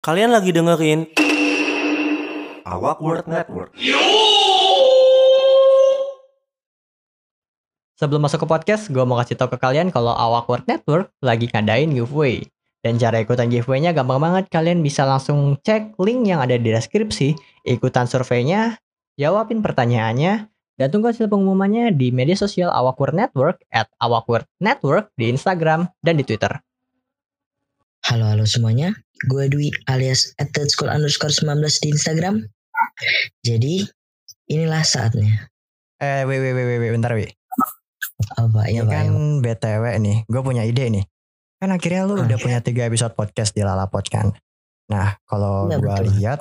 Kalian lagi dengerin Awak World Network. Sebelum masuk ke podcast, gue mau kasih tau ke kalian kalau Awak World Network lagi ngadain giveaway. Dan cara ikutan giveaway-nya gampang banget. Kalian bisa langsung cek link yang ada di deskripsi, ikutan surveinya, jawabin pertanyaannya, dan tunggu hasil pengumumannya di media sosial Awak World Network at Awak World Network di Instagram dan di Twitter. Halo halo semuanya, gue Dwi alias school underscore 19 di Instagram. Jadi inilah saatnya. Eh, wait, wait, wait, wait, bentar, wait. Apa ya Pak? kan ya, Pak? BTW nih, gue punya ide nih. Kan akhirnya lu Ah. udah punya tiga episode podcast di Lalapot kan. Nah, kalau Iya, gue lihat,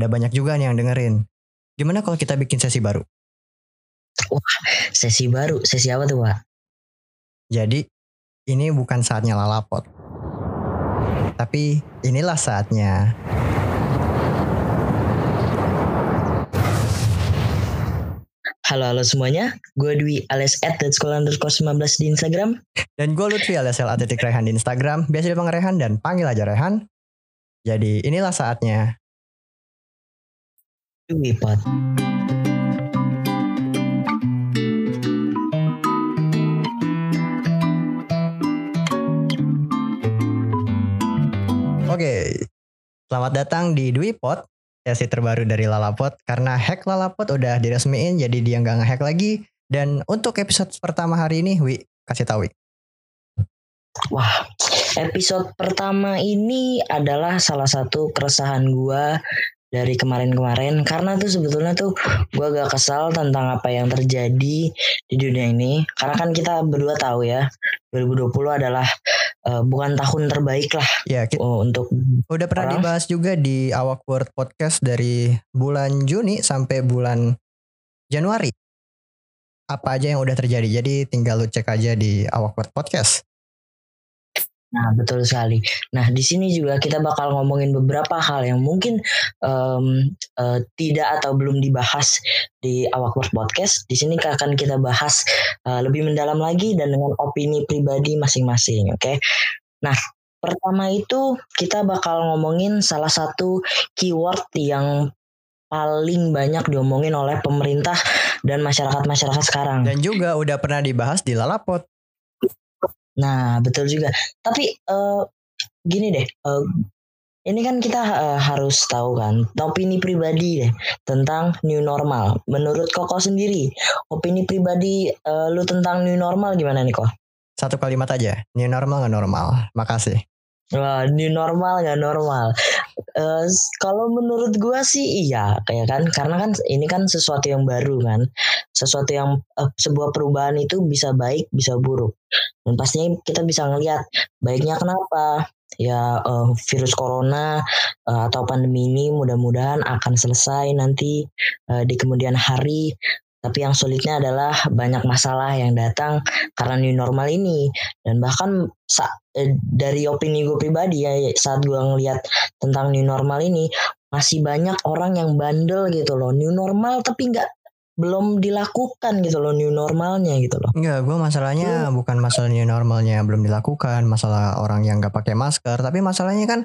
udah banyak juga nih yang dengerin. Gimana kalau kita bikin sesi baru? Sesi baru, sesi apa tuh Pak? Jadi, ini bukan saatnya Lalapot. Tapi inilah saatnya. Halo halo semuanya, gue Dwi alias school underscore 19 di Instagram. Dan gue Lutfi alias El Atletik Rehan di Instagram. Biasa dipanggil Rehan dan panggil aja Rehan. Jadi inilah saatnya. Dwi Pot. Oke, selamat datang di Dwi Pot, sesi terbaru dari Lalapot. Karena hack Lalapot udah diresmiin, jadi dia nggak ngehack lagi. Dan untuk episode pertama hari ini, Wi, kasih tahu Wi. Wah, episode pertama ini adalah salah satu keresahan gue dari kemarin-kemarin karena tuh sebetulnya tuh gue agak kesal tentang apa yang terjadi di dunia ini karena kan kita berdua tahu ya 2020 adalah eh, bukan tahun terbaik lah Ya, kita oh, untuk udah pernah Orang. dibahas juga di Awak Word Podcast dari bulan Juni sampai bulan Januari. Apa aja yang udah terjadi. Jadi tinggal lu cek aja di Awak Word Podcast. Nah, betul sekali. Nah, di sini juga kita bakal ngomongin beberapa hal yang mungkin em, eh, tidak atau belum dibahas di Awak Work Podcast. Di sini akan kita bahas eh, lebih mendalam lagi dan dengan opini pribadi masing-masing, oke? Nah, pertama itu kita bakal ngomongin salah satu keyword yang paling banyak diomongin oleh pemerintah dan masyarakat-masyarakat sekarang. Dan juga udah pernah dibahas di Lalapot. Nah, betul juga. Tapi eh, gini deh, eh, ini kan kita eh, harus tahu kan, opini pribadi deh tentang new normal. Menurut Koko sendiri, opini pribadi eh, lu tentang new normal gimana nih kok? Satu kalimat aja. New normal nggak normal. Makasih. Wah, new normal nggak normal. S- kalau menurut gua sih iya, kayak kan, karena kan ini kan sesuatu yang baru kan, sesuatu yang eh, sebuah perubahan itu bisa baik, bisa buruk, dan pastinya kita bisa ngelihat baiknya kenapa. Ya eh, virus corona eh, atau pandemi ini mudah-mudahan akan selesai nanti eh, di kemudian hari. Tapi yang sulitnya adalah banyak masalah yang datang karena new normal ini dan bahkan sa- eh, dari opini gue pribadi ya saat gue ngelihat tentang new normal ini masih banyak orang yang bandel gitu loh new normal tapi nggak belum dilakukan gitu loh new normalnya gitu loh Enggak, gue masalahnya bukan masalah new normalnya belum dilakukan, masalah orang yang nggak pakai masker, tapi masalahnya kan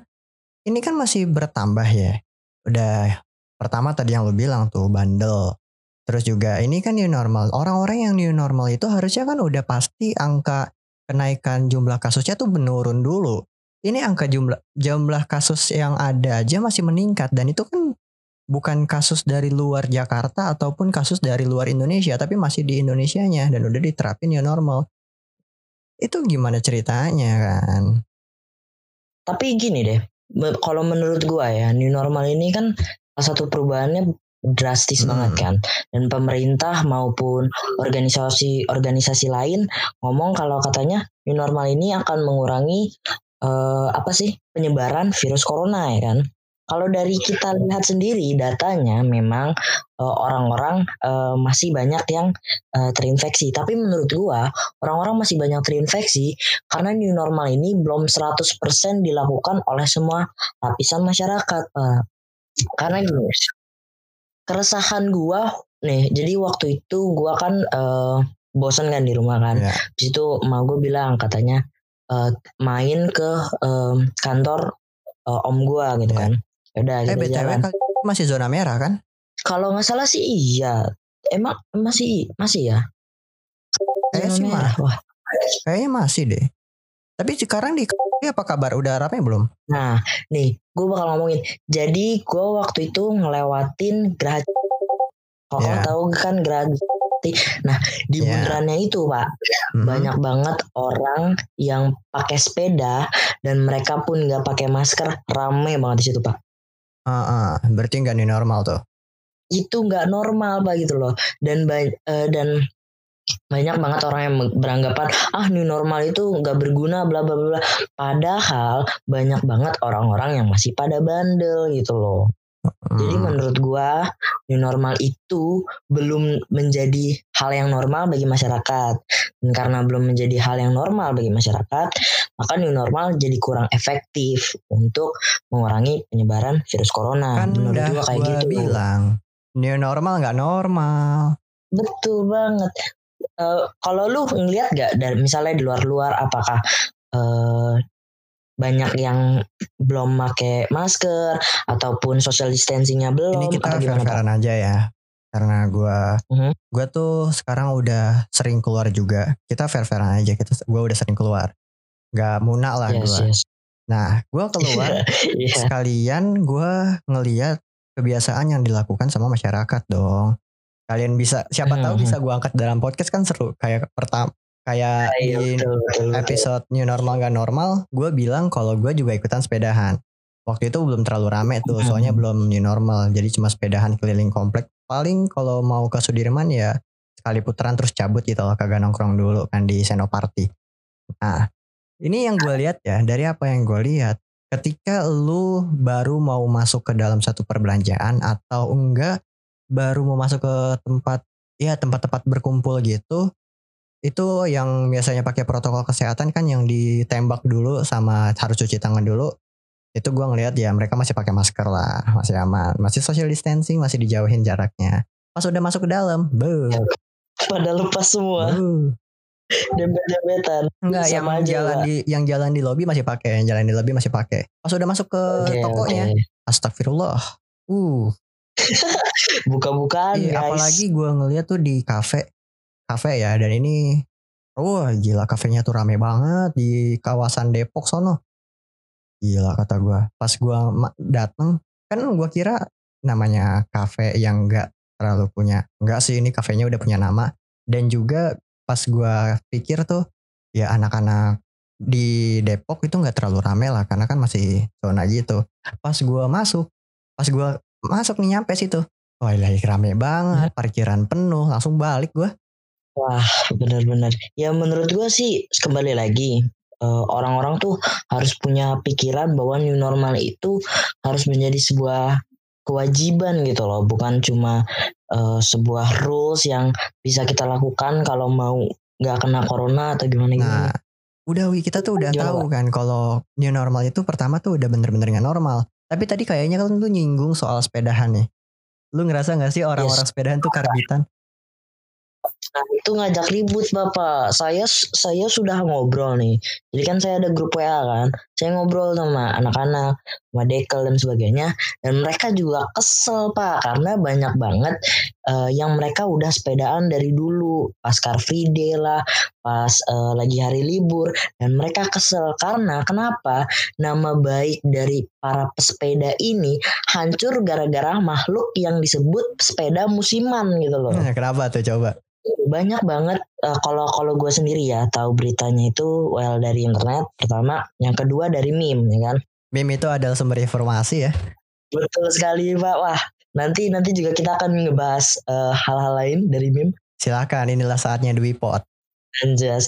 ini kan masih bertambah ya. Udah pertama tadi yang lu bilang tuh bandel. Terus juga ini kan new normal. Orang-orang yang new normal itu harusnya kan udah pasti angka kenaikan jumlah kasusnya tuh menurun dulu. Ini angka jumlah jumlah kasus yang ada aja masih meningkat dan itu kan bukan kasus dari luar Jakarta ataupun kasus dari luar Indonesia tapi masih di Indonesianya dan udah diterapin new normal. Itu gimana ceritanya kan? tapi gini deh kalau menurut gue ya new normal ini kan salah satu perubahannya drastis Hmm. banget kan dan pemerintah maupun organisasi organisasi lain ngomong kalau katanya new normal ini akan mengurangi eh, apa sih penyebaran virus corona ya kan kalau dari kita lihat sendiri datanya memang eh, orang-orang eh, masih banyak yang eh, terinfeksi tapi menurut gua orang-orang masih banyak terinfeksi karena new normal ini belum 100% dilakukan oleh semua lapisan masyarakat Pak. karena gini keresahan gua nih jadi waktu itu gua kan eh, bosan kan di rumah kan Ya. di situ emak gue bilang katanya eh, main ke em, kantor eh, om gua gitu Iya. kan. Udah Eh kita BTW ini masih zona merah kan? Kalau nggak salah sih iya. Emang masih masih ya? Kayaknya Zona sih merah. Wah. Kayaknya masih deh. Tapi sekarang di apa kabar? Udah rame belum? Nah, nih, gue bakal ngomongin. Jadi, gue waktu itu ngelewatin Geraha Kok Iya. tahu kan Geraha Nah, di Iya. bundarannya itu, Pak, Mhm. banyak banget orang yang pakai sepeda dan mereka pun nggak pakai masker. Rame banget di situ, Pak. Ah, ah. berarti nggak normal tuh. Itu nggak normal, Pak gitu loh. Dan eh, dan banyak banget orang yang beranggapan ah new normal itu nggak berguna bla bla bla padahal banyak banget orang-orang yang masih pada bandel gitu loh Jadi menurut gua new normal itu belum menjadi hal yang normal bagi masyarakat. Dan karena belum menjadi hal yang normal bagi masyarakat, maka new normal jadi kurang efektif untuk mengurangi penyebaran virus corona. kan menurut udah gua kayak gua gitu. bilang new normal nggak normal. Betul banget. Eh, kalau lu ngeliat gak dari misalnya di luar-luar apakah eh, banyak yang belum pakai masker ataupun social distancingnya belum Ini kita fair-fairan aja ya. Karena gua Mhm. gua tuh sekarang udah sering keluar juga. Kita fair-fairan aja. Kita gua udah sering keluar. Gak munak lah Yes, gua. yes. Nah, gua keluar Iya. sekalian gua ngeliat kebiasaan yang dilakukan sama masyarakat dong. Kalian bisa siapa tahu Mhm. bisa gua angkat dalam podcast kan seru kayak pertama kayak Iya, di betul, betul, betul. episode new normal gak normal gue bilang kalau gue juga ikutan sepedahan waktu itu belum terlalu rame tuh Hmm. soalnya belum new normal jadi cuma sepedahan keliling komplek paling kalau mau ke Sudirman ya sekali putaran terus cabut gitu loh kagak nongkrong dulu kan di Senoparty nah ini yang gue lihat ya dari apa yang gue lihat ketika lu baru mau masuk ke dalam satu perbelanjaan atau enggak baru mau masuk ke tempat ya tempat-tempat berkumpul gitu itu yang biasanya pakai protokol kesehatan kan yang ditembak dulu sama harus cuci tangan dulu itu gua ngelihat ya mereka masih pakai masker lah masih aman masih social distancing masih dijauhin jaraknya. Pas udah masuk ke dalam Ya, Pada lepas semua, dempet-dempetan. enggak yang jalan Pak. di yang jalan di lobi masih pakai yang jalan di lobi masih pakai. Pas udah masuk ke Oke, tokonya oke. astagfirullah. Uh Buka-bukaan Iya, guys. apalagi gua ngeliat tuh di kafe. Kafe ya dan ini wah gila kafenya tuh rame banget di kawasan Depok sono. Gila kata gua. Pas ma- dateng kan gua kira namanya kafe yang enggak terlalu punya enggak sih ini kafenya udah punya nama. Dan juga pas gua pikir tuh ya anak-anak di Depok itu nggak terlalu rame lah karena kan masih zona gitu. Pas gua masuk pas gua masuk nih nyampe situ Wah lagi rame banget, parkiran penuh, langsung balik gua. Wah, benar-benar. Ya menurut gua sih kembali lagi eh, orang-orang tuh harus punya pikiran bahwa new normal itu harus menjadi sebuah kewajiban gitu loh, bukan cuma eh, sebuah rules yang bisa kita lakukan kalau mau nggak kena corona atau gimana gimana. Nah, udah wi kita tuh udah Gimana, tahu kan kalau new normal itu pertama tuh udah bener-bener nggak normal. Tapi tadi kayaknya kan tuh nyinggung soal sepedahan nih. Lu ngerasa gak sih orang-orang sepedahan tuh karbitan? Nah, itu ngajak ribut bapak. Saya saya sudah ngobrol nih. Jadi kan saya ada grup WA kan. Saya ngobrol sama anak-anak, sama dekel dan sebagainya. Dan mereka juga kesel pak karena banyak banget eh, yang mereka udah sepedaan dari dulu. Pas Car Free Day lah, pas eh, lagi hari libur. Dan mereka kesel karena kenapa? Nama baik dari para pesepeda ini hancur gara-gara makhluk yang disebut sepeda musiman gitu loh Nah, kenapa tuh coba? Banyak banget eh, kalau kalau gue sendiri ya tahu beritanya itu well dari internet pertama. Yang kedua dari meme ya kan? Meme itu adalah sumber informasi ya. betul sekali pak. Wah nanti nanti juga kita akan ngebahas eh, hal-hal lain dari meme. Silakan, inilah saatnya Dwi Pot. Anjas.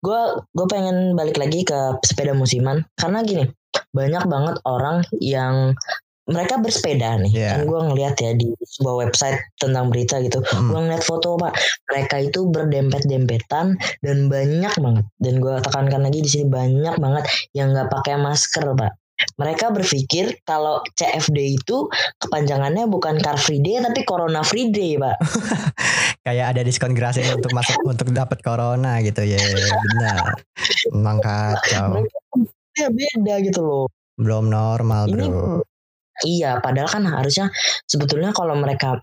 Gue gue pengen balik lagi ke sepeda musiman. Karena gini banyak banget orang yang mereka bersepeda nih Iya. kan gue ngeliat ya di sebuah website tentang berita gitu Hmm. gue ngeliat foto pak mereka itu berdempet-dempetan dan banyak banget dan gue tekankan lagi di sini banyak banget yang nggak pakai masker pak mereka berpikir kalau CFD itu kepanjangannya bukan Car Free Day tapi Corona Free Day pak Kayak ada diskon gratis untuk masuk untuk dapat corona gitu ya. Benar. Emang kacau. mereka ya beda gitu loh belum normal Ini bro Iya, padahal kan harusnya sebetulnya kalau mereka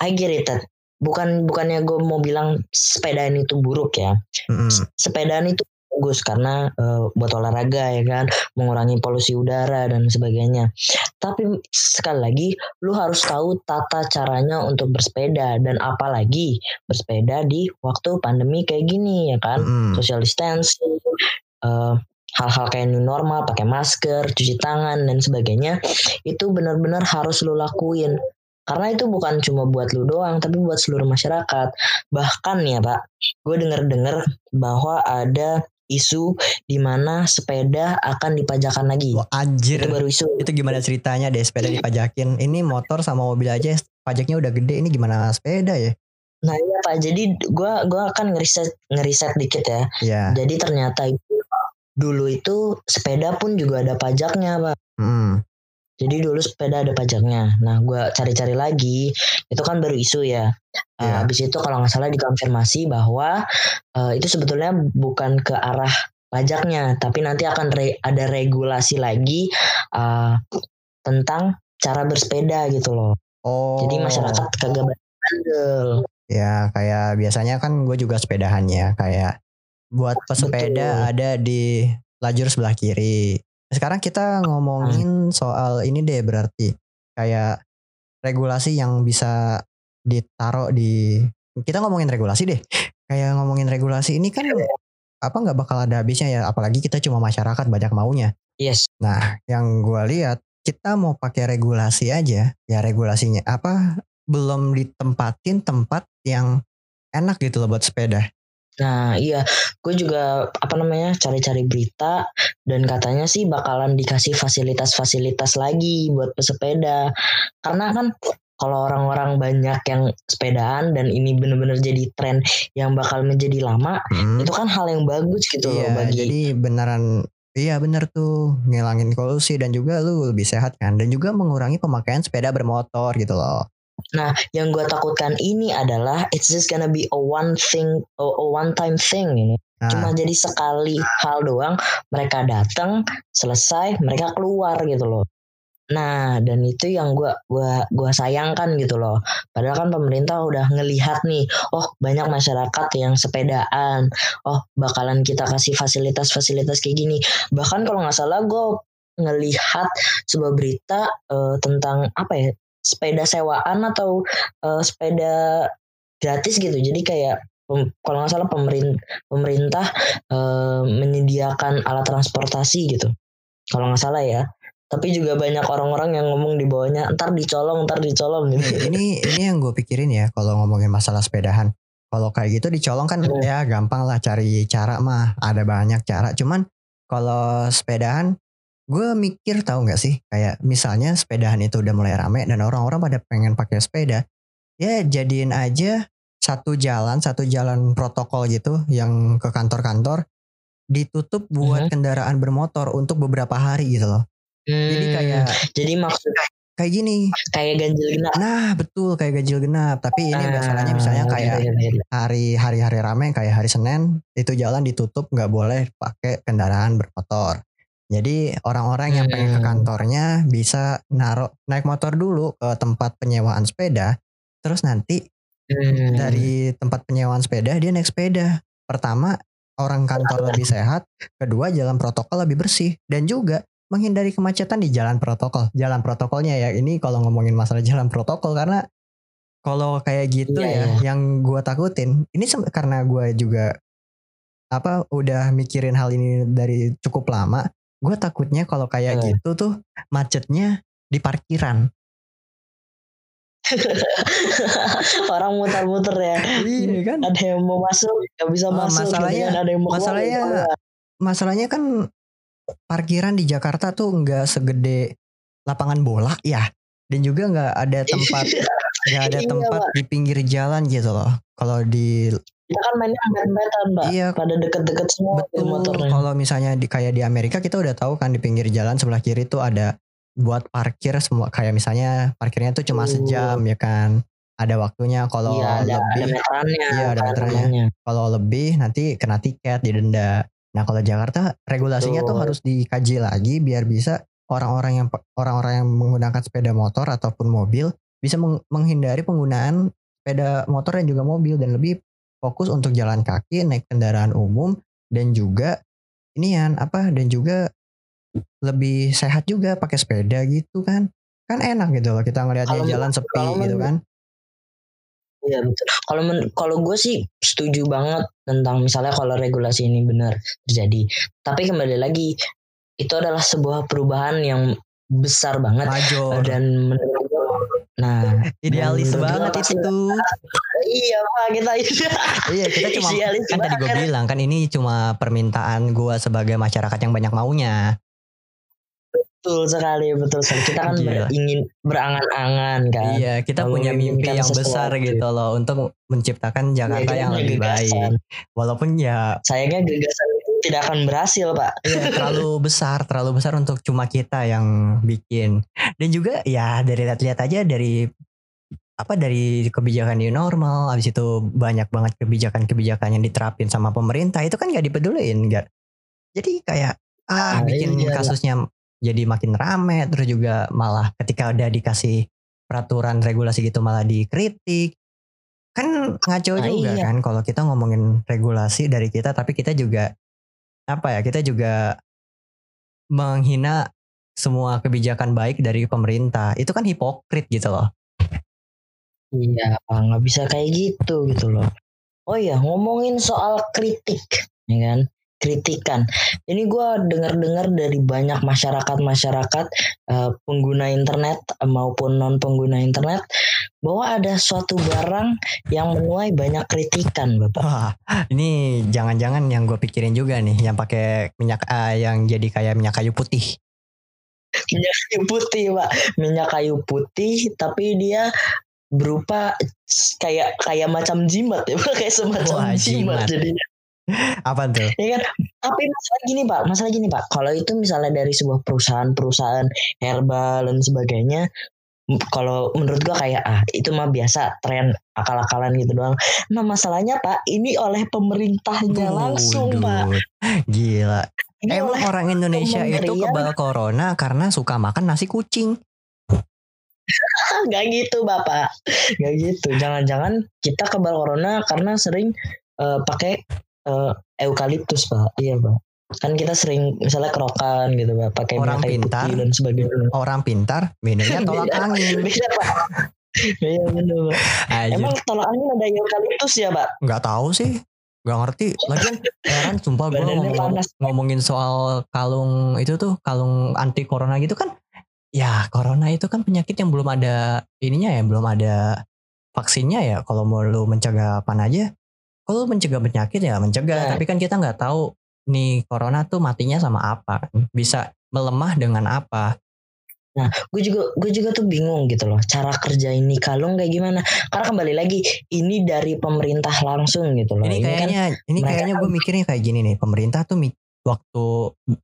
I get it. Ted. Bukan bukannya gue mau bilang sepedaan itu buruk ya. Mm-mm. Sepedaan itu bagus karena eh, buat olahraga ya kan, mengurangi polusi udara dan sebagainya. Tapi sekali lagi lu harus tahu tata caranya untuk bersepeda dan apalagi bersepeda di waktu pandemi kayak gini ya kan Mm-mm. social distancing, eh, hal-hal kayak new normal, pakai masker, cuci tangan dan sebagainya, itu benar-benar harus lu lakuin. Karena itu bukan cuma buat lu doang, tapi buat seluruh masyarakat. Bahkan ya Pak, gue denger-dengar bahwa ada isu di mana sepeda akan dipajakan lagi. Wah, anjir Itu baru isu. itu gimana ceritanya deh sepeda dipajakin ini motor sama mobil aja pajaknya udah gede ini gimana sepeda ya Nah iya Pak, jadi gue gua akan ngeriset ngeriset dikit ya. ya Jadi ternyata itu dulu itu sepeda pun juga ada pajaknya Pak. mm. Jadi dulu sepeda ada pajaknya. Nah, gue cari-cari lagi, itu kan baru isu ya. Uh, Iya. Habis itu kalau nggak salah dikonfirmasi bahwa uh, itu sebetulnya bukan ke arah pajaknya, tapi nanti akan re- ada regulasi lagi uh, tentang cara bersepeda gitu loh. oh Jadi masyarakat kagak bandel. ya kayak biasanya kan gue juga sepedahan ya kayak buat pesepeda Betul. ada di lajur sebelah kiri sekarang kita ngomongin Hmm. soal ini deh berarti kayak regulasi yang bisa ditaruh di kita ngomongin regulasi deh kayak ngomongin regulasi ini kan apa nggak bakal ada habisnya ya apalagi kita cuma masyarakat banyak maunya Yes. Nah, yang gue lihat kita mau pakai regulasi aja, ya regulasinya apa belum ditempatin tempat yang enak gitu loh buat sepeda. Nah, iya, gue juga apa namanya cari-cari berita dan katanya sih bakalan dikasih fasilitas-fasilitas lagi buat pesepeda. Karena kan kalau orang-orang banyak yang sepedaan dan ini bener-bener jadi tren yang bakal menjadi lama, Hmm. itu kan hal yang bagus gitu loh Iya, bagi jadi beneran iya bener tuh ngilangin polusi dan juga lu lebih sehat kan dan juga mengurangi pemakaian sepeda bermotor gitu loh. Nah, yang gue takutkan ini adalah it's just gonna be a one thing, a, a one time thing ini. Nah, Cuma jadi sekali hal doang, mereka datang, selesai, mereka keluar gitu loh. Nah, dan itu yang gua gua gua sayangkan gitu loh. Padahal kan pemerintah udah ngelihat nih, oh banyak masyarakat yang sepedaan, oh bakalan kita kasih fasilitas-fasilitas kayak gini. Bahkan kalau nggak salah gue ngelihat sebuah berita eh, tentang apa ya sepeda sewaan atau eh, sepeda gratis gitu. Jadi kayak pem- kalau nggak salah pemerintah pemerintah eh, menyediakan alat transportasi gitu. Kalau nggak salah ya. Tapi juga banyak orang-orang yang ngomong di bawahnya, ntar dicolong, ntar dicolong gitu. Ini ini yang gue pikirin ya kalau ngomongin masalah sepedahan. Kalau kayak gitu dicolong kan Hmm. ya gampang lah cari cara mah ada banyak cara. Cuman kalau sepedahan gue mikir tahu nggak sih kayak misalnya sepedahan itu udah mulai rame dan orang-orang pada pengen pakai sepeda ya jadiin aja satu jalan satu jalan protokol gitu yang ke kantor-kantor ditutup buat Mhm. kendaraan bermotor untuk beberapa hari gitu loh. Jadi Hmm, kayak jadi maksud kayak gini. kayak ganjil genap. Nah betul kayak ganjil genap. Tapi ini masalahnya misalnya Ah, kayak gitu, gitu. hari hari hari rame kayak hari Senin itu jalan ditutup nggak boleh pakai kendaraan bermotor. Jadi orang-orang yang pengen ke Hmm. kantornya bisa naruh naik motor dulu ke tempat penyewaan sepeda. Terus nanti Hmm. dari tempat penyewaan sepeda dia naik sepeda. Pertama orang kantor lebih sehat, kedua jalan protokol lebih bersih dan juga menghindari kemacetan di jalan protokol. Jalan protokolnya ya ini kalau ngomongin masalah jalan protokol karena kalau kayak gitu Iya, ya yang gua takutin ini karena gua juga apa udah mikirin hal ini dari cukup lama. Gue takutnya kalau kayak Hmm. gitu tuh macetnya di parkiran. Orang muter-muter ya. Iya kan? Ada yang mau masuk, nggak bisa Oh, masuk. gitu masalahnya- kan. ada yang mau masalahnya keluar. masalahnya kan parkiran di Jakarta tuh nggak segede lapangan bola ya dan juga nggak ada tempat nggak ada Iya, tempat di pinggir jalan gitu loh kalau di Kita kan mainnya empet-empetan, Mbak. iya Pada deket-deket semua betul motornya. kalau misalnya di kayak di Amerika kita udah tahu kan di pinggir jalan sebelah kiri tuh ada buat parkir semua kayak misalnya parkirnya tuh cuma Betul. sejam ya kan ada waktunya kalau Iya, ada, ada lebih meterannya. Iya, ada meterannya. kalau lebih nanti kena tiket didenda. Nah kalau Jakarta regulasinya tuh Betul. harus dikaji lagi biar bisa orang-orang yang orang-orang yang menggunakan sepeda motor ataupun mobil bisa meng- menghindari penggunaan sepeda motor dan juga mobil dan lebih fokus untuk jalan kaki, naik kendaraan umum dan juga inian apa dan juga lebih sehat juga pakai sepeda gitu kan. Kan enak gitu loh kita ngelihatnya jalan sepi kalau gitu kan. Iya betul. Kalau men- kalau gue sih setuju banget tentang misalnya kalau regulasi ini benar terjadi. Tapi kembali lagi itu adalah sebuah perubahan yang besar banget Major. dan menurut nah Idealis gua banget itu. iya pak kita Iya kita cuma Idealis kan tadi gue bilang kan ini cuma permintaan gue sebagai masyarakat yang banyak maunya. betul sekali betul sekali kita kan Gila. ingin berangan-angan kan. Iya kita Kalau punya mimpi yang besar gitu loh untuk menciptakan Jakarta kita yang lebih gagasan. baik. Walaupun ya Sayangnya gagasan tidak akan berhasil pak. Iya terlalu besar, terlalu besar untuk cuma kita yang bikin. Dan juga ya dari lihat-lihat aja dari apa dari kebijakan new normal, habis itu banyak banget kebijakan-kebijakan yang diterapin sama pemerintah itu kan nggak dipeduliin, nggak. Jadi kayak ah Nah, bikin iya. kasusnya jadi makin rame, terus juga malah ketika udah dikasih peraturan regulasi gitu malah dikritik. Kan ngaco Nah, juga iya. kan kalau kita ngomongin regulasi dari kita, tapi kita juga apa ya kita juga menghina semua kebijakan baik dari pemerintah itu kan hipokrit gitu loh Iya, nggak bisa kayak gitu gitu loh. Oh iya, ngomongin soal kritik, ya kan? Kritikan. Ini gua dengar-dengar dari banyak masyarakat-masyarakat eh, pengguna internet maupun non pengguna internet bahwa ada suatu barang yang menuai banyak kritikan, Bapak. wah ini jangan-jangan yang gue pikirin juga nih yang pakai minyak ah, yang jadi kayak minyak kayu putih Minyak kayu putih, Pak. Minyak kayu putih, tapi dia berupa kayak kayak macam jimat ya, Pak. kayak semacam Wah, jimat jimat. jadinya. Apa tuh Ya kan? Tapi masalah gini Pak, masalah gini Pak. Kalau itu misalnya dari sebuah perusahaan-perusahaan herbal dan sebagainya, kalau menurut gua kayak ah itu mah biasa tren akal-akalan gitu doang. Nah masalahnya Pak, ini oleh pemerintahnya langsung Pak. Gila Ini emang orang Indonesia itu Kementerian- kebal corona karena suka makan nasi kucing nggak gitu Bapak, nggak gitu. Jangan-jangan kita kebal corona karena sering eh, pakai eh, eukaliptus Pak. Iya Pak. Kan kita sering misalnya kerokan gitu Pak, pakai Orang pintar. dan sebagainya. orang pintar minumnya tolak Beda. angin Beda Pak. Iya bener Pak. Emang tolak angin ada eukaliptus ya Pak? nggak tahu sih nggak ngerti lagian heran sumpah gue ngomong, ngomongin soal kalung itu tuh kalung anti corona gitu kan ya corona itu kan penyakit yang belum ada ininya ya belum ada vaksinnya ya kalau mau lu mencegah apa aja kalau mencegah penyakit ya mencegah. Nah. tapi kan kita nggak tahu nih corona tuh matinya sama apa. Bisa melemah dengan apa. Gue juga gue juga tuh bingung gitu loh cara kerja ini. Kalung kayak gimana? Karena kembali lagi ini dari pemerintah langsung gitu loh. ini kan kayaknya ini mereka kayaknya gue mikirnya kayak gini nih. Pemerintah tuh waktu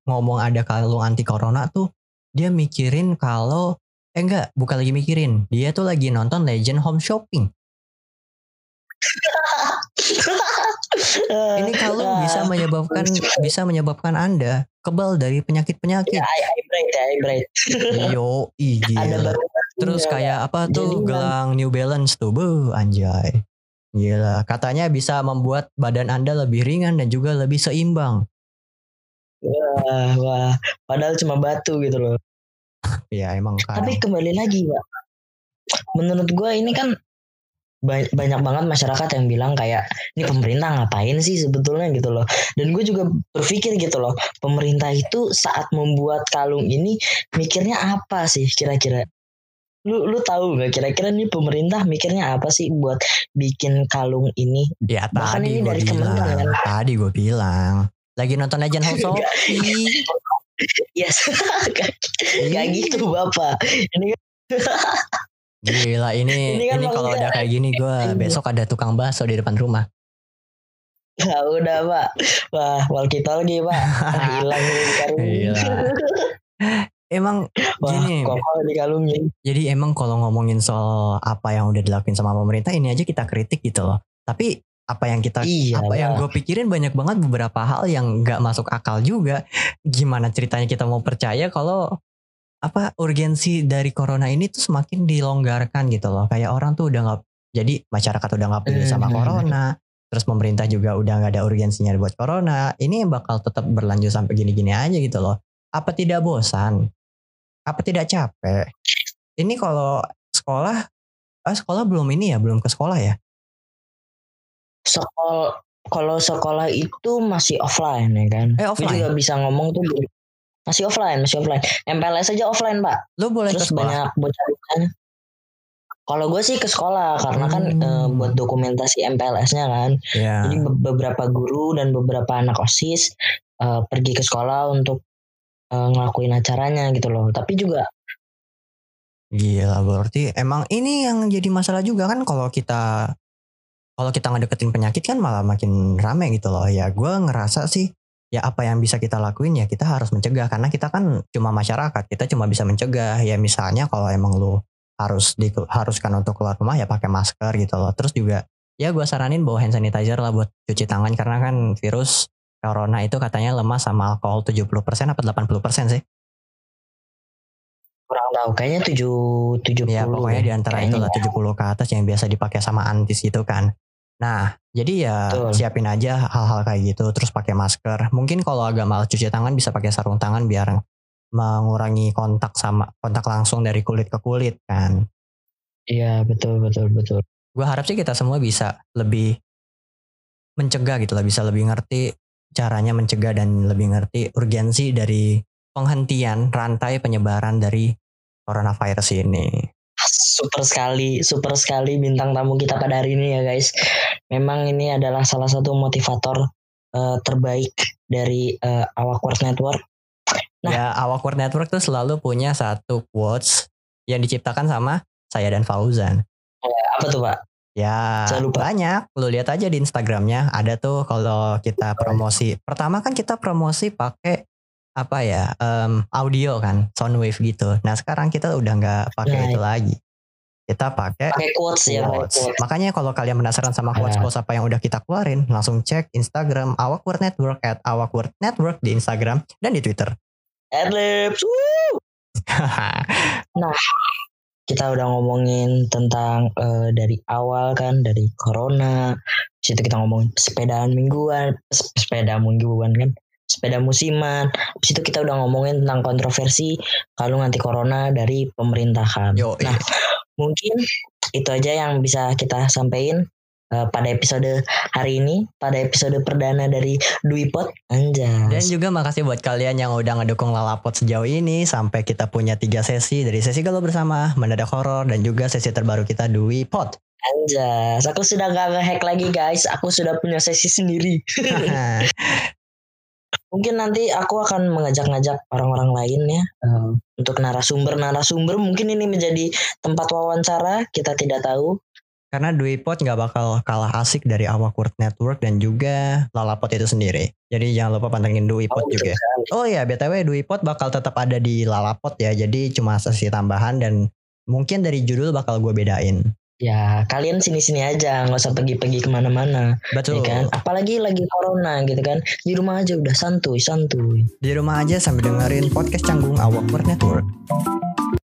ngomong ada kalung anti corona tuh dia mikirin kalau eh enggak bukan lagi mikirin. Dia tuh lagi nonton Legend Home Shopping ini kalung Ah, bisa menyebabkan bisa menyebabkan anda kebal dari penyakit penyakit ya, I bright ya, bright. yo baru terus kayak apa tuh Jadi, gelang New Balance tuh bu anjay. Gila katanya bisa membuat badan anda lebih ringan dan juga lebih seimbang. Wah, wah, padahal cuma batu gitu loh. ya emang kan Tapi kembali lagi, Pak. Menurut gue ini kan banyak banget masyarakat yang bilang kayak ini pemerintah ngapain sih sebetulnya gitu loh. Dan gue juga berpikir gitu loh, pemerintah itu saat membuat kalung ini mikirnya apa sih kira-kira? Lu lu tahu nggak kira-kira nih pemerintah mikirnya apa sih buat bikin kalung ini? Ya Bahkan tadi ini dari Kementerian, bilang, tadi gue bilang, lagi nonton Legend House of Yes, gak, gitu bapak. Ini kan Gila ini Ini ini, kan kalau maksudnya- udah kayak gini gue besok ada tukang bakso di depan rumah. Ya udah pak, wah walkie talkie pak, Ah, hilang. Emang Wah, gini, dikalungin. jadi emang kalau ngomongin soal apa yang udah dilakuin sama pemerintah ini aja kita kritik gitu loh. Tapi apa yang kita Iya. apa yang Pak. gue pikirin banyak banget beberapa hal yang nggak masuk akal juga. Gimana ceritanya kita mau percaya kalau apa urgensi dari corona ini tuh semakin dilonggarkan gitu loh. Kayak orang tuh udah nggak jadi masyarakat udah nggak peduli sama Hmm. corona. Terus pemerintah juga udah nggak ada urgensinya buat corona. Ini bakal tetap berlanjut sampai gini-gini aja gitu loh. Apa tidak bosan? Apa tidak capek? Ini kalau sekolah, ah sekolah belum ini ya, belum ke sekolah ya? Sekolah kalau sekolah itu masih offline ya kan. Eh, Gue offline? juga bisa ngomong tuh masih offline, masih offline. MPLS aja offline, Pak. Lo boleh ke Terus sekolah? banyak bocah-bocahnya. Kalau gue sih ke sekolah karena kan Hmm. eh, buat dokumentasi MPLS-nya kan. Ya. Jadi be- beberapa guru dan beberapa anak OSIS eh, pergi ke sekolah untuk eh, ngelakuin acaranya gitu loh. Tapi juga Gila berarti emang ini yang jadi masalah juga kan kalau kita kalau kita ngedeketin penyakit kan malah makin rame gitu loh ya gue ngerasa sih ya apa yang bisa kita lakuin ya kita harus mencegah. Karena kita kan cuma masyarakat kita cuma bisa mencegah. Ya misalnya kalau emang lu harus diharuskan untuk keluar rumah ya pakai masker gitu loh. Terus juga ya gue saranin bawa hand sanitizer lah buat cuci tangan. Karena kan virus corona itu katanya lemah sama alkohol 70% apa 80% sih. Kurang tahu kayaknya 7 70 Ya pokoknya di antara itu lah kayaknya. 70 ke atas yang biasa dipakai sama antis itu kan. Nah, jadi ya Betul. siapin aja hal-hal kayak gitu terus pakai masker. Mungkin kalau agak malas cuci tangan bisa pakai sarung tangan biar mengurangi kontak sama kontak langsung dari kulit ke kulit kan. Iya, betul betul betul. Gue harap sih kita semua bisa lebih mencegah gitu lah, bisa lebih ngerti caranya mencegah dan lebih ngerti urgensi dari penghentian rantai penyebaran dari coronavirus ini. Super sekali, super sekali bintang tamu kita pada hari ini ya guys. Memang ini adalah salah satu motivator eh, terbaik dari eh, Awak Word Network. Nah. Ya, Awkward Network tuh selalu punya satu quotes yang diciptakan sama saya dan Fauzan. Apa tuh Pak? Ya, Saya lupa. banyak. Lu lihat aja di Instagramnya ada tuh kalau kita promosi. Pertama kan kita promosi pakai apa ya em, audio kan, soundwave gitu. Nah sekarang kita udah nggak pakai Nah, itu lagi. Kita pakai Pakai quotes ya, quotes. quotes. Makanya kalau kalian penasaran sama Ah. quotes-quotes apa yang udah kita keluarin, langsung cek Instagram Awkward Network at Awkward Network di Instagram dan di Twitter. Adlibs. Woo! Kita udah ngomongin tentang eh, dari awal kan dari corona. Situ kita ngomongin sepedaan mingguan, sep- sepeda mingguan kan, sepeda musiman. Habis itu kita udah ngomongin tentang kontroversi kalung anti corona dari pemerintahan. Yo, Nah, mungkin itu aja yang bisa kita sampaikan eh, pada episode hari ini, pada episode perdana dari Dwi Pot Dan Anjas. juga makasih buat kalian yang udah ngedukung Lalapot sejauh ini sampai kita punya tiga sesi dari sesi galau bersama, mendadak horor dan juga sesi terbaru kita Dwi Pot. Anjas, aku sudah gak ngehack lagi guys, aku sudah punya sesi sendiri. Mungkin nanti aku akan mengajak-ngajak orang-orang lain ya eh, untuk narasumber-narasumber. Mungkin ini menjadi tempat wawancara, kita tidak tahu. Karena Dwi Pot nggak bakal kalah asik dari Awkward Network dan juga Lalapot itu sendiri. Jadi jangan lupa pantengin Dwi Pot Oh, juga. sekali. Oh iya, BTW Dwi Pot bakal tetap ada di Lalapot ya. Jadi cuma sesi tambahan dan mungkin dari judul bakal gue bedain. Ya, kalian sini-sini aja, nggak usah pergi-pergi ke mana-mana, Betul. ya kan? Apalagi lagi corona gitu kan, di rumah aja udah santuy, santuy. Di rumah aja sambil dengerin podcast canggung Awkward Network.